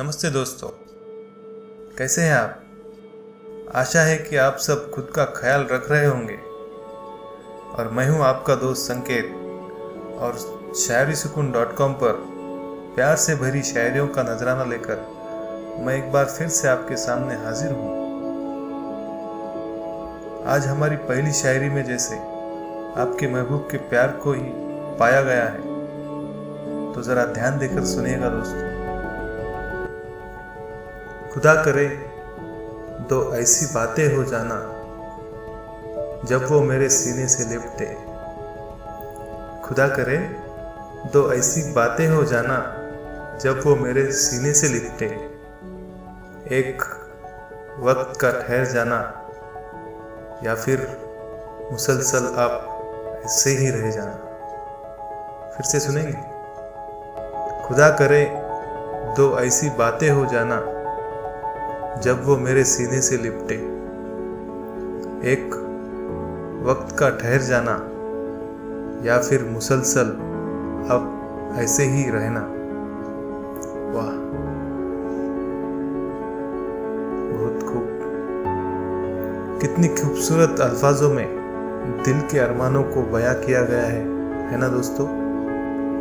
नमस्ते दोस्तों। कैसे हैं आप? आशा है कि आप सब खुद का ख्याल रख रहे होंगे। और मैं हूँ आपका दोस्त संकेत। और शायरी सुकून डॉट कॉम पर प्यार से भरी शायरियों का नजराना लेकर मैं एक बार फिर से आपके सामने हाजिर हूँ। आज हमारी पहली शायरी में जैसे आपके महबूब के प्यार को ही पाया गया है। तो जरा ध्यान देकर सुनिएगा दोस्तों। खुदा करे दो ऐसी बातें हो जाना जब वो मेरे सीने से लिपटे। खुदा करे दो ऐसी बातें हो जाना जब वो मेरे सीने से लिपटे। एक वक्त का ठहर जाना या फिर मुसलसल आप ऐसे ही रह जाना। फिर से सुनेंगे? खुदा करे दो ऐसी बातें हो जाना जब वो मेरे सीने से लिपटे। एक वक्त का ठहर जाना या फिर मुसलसल अब ऐसे ही रहना। वाह, बहुत खूब। कितनी खूबसूरत अल्फाजों में दिल के अरमानों को बयां किया गया है है ना दोस्तों?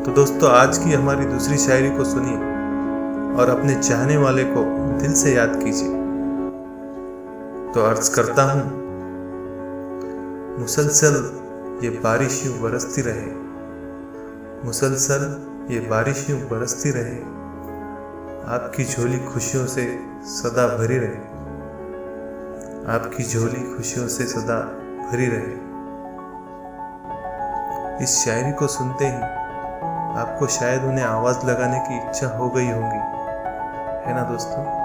तो दोस्तों, आज की हमारी दूसरी शायरी को सुनिए और अपने चाहने वाले को दिल से याद कीजिए। तो अर्ज़ करता हूँ, मुसलसल ये बारिश यूँ बरसती रहे। मुसलसल ये बारिश यूँ बरसती रहे। आपकी झोली खुशियों से सदा भरी रहे। आपकी झोली खुशियों से सदा भरी रहे। इस शायरी को सुनते ही आपको शायद उन्हें आवाज़ लगाने की इच्छा हो गई होगी। है ना दोस्तों?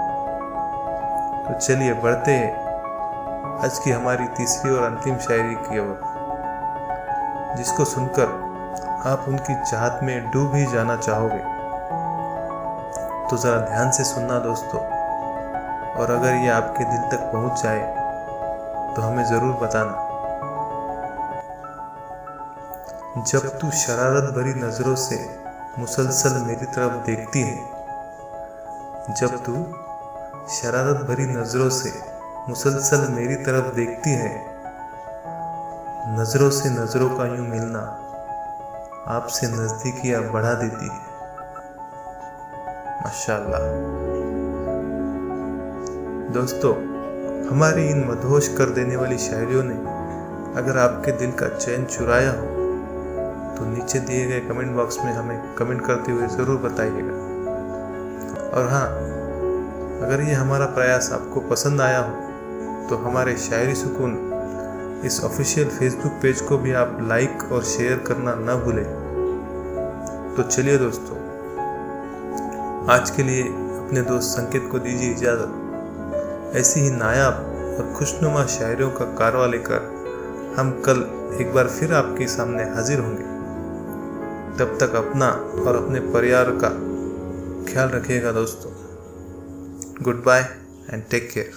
तो चलिए बढ़ते हैं। आज की हमारी तीसरी और अंतिम शायरी की ओर, जिसको सुनकर आप उनकी चाहत में डूब ही जाना चाहोगे। तो ज़रा ध्यान से सुनना दोस्तों, और अगर ये आपके दिल तक पहुँच जाए तो हमें ज़रूर बताना। जब तू शरारत भरी नज़रों से मुसलसल मेरी तरफ़ देखती है, जब तू शरारत भरी नज़रों से मुसलसल मेरी तरफ़ देखती है। नज़रों से नज़रों का यूँ मिलना आपसे नजदीकियाँ बढ़ा देती है। माशाल्लाह। दोस्तों, हमारी इन मदहोश कर देने वाली शायरियों ने अगर आपके दिल का चैन चुराया हो तो नीचे दिए गए कमेंट बॉक्स में हमें कमेंट करते हुए ज़रूर बताइएगा। और हाँ अगर ये हमारा प्रयास आपको पसंद आया हो तो हमारे शायरी सुकून इस ऑफिशियल फेसबुक पेज को भी आप लाइक और शेयर करना न भूलें। तो चलिए दोस्तों, आज के लिए अपने दोस्त संकेत को दीजिए इजाज़त। ऐसी ही नायाब और खुशनुमा शायरों का कारवा लेकर हम कल एक बार फिर आपके सामने हाजिर होंगे। तब तक अपना और अपने परिवार का ख्याल रखिएगा दोस्तों। Goodbye and take care.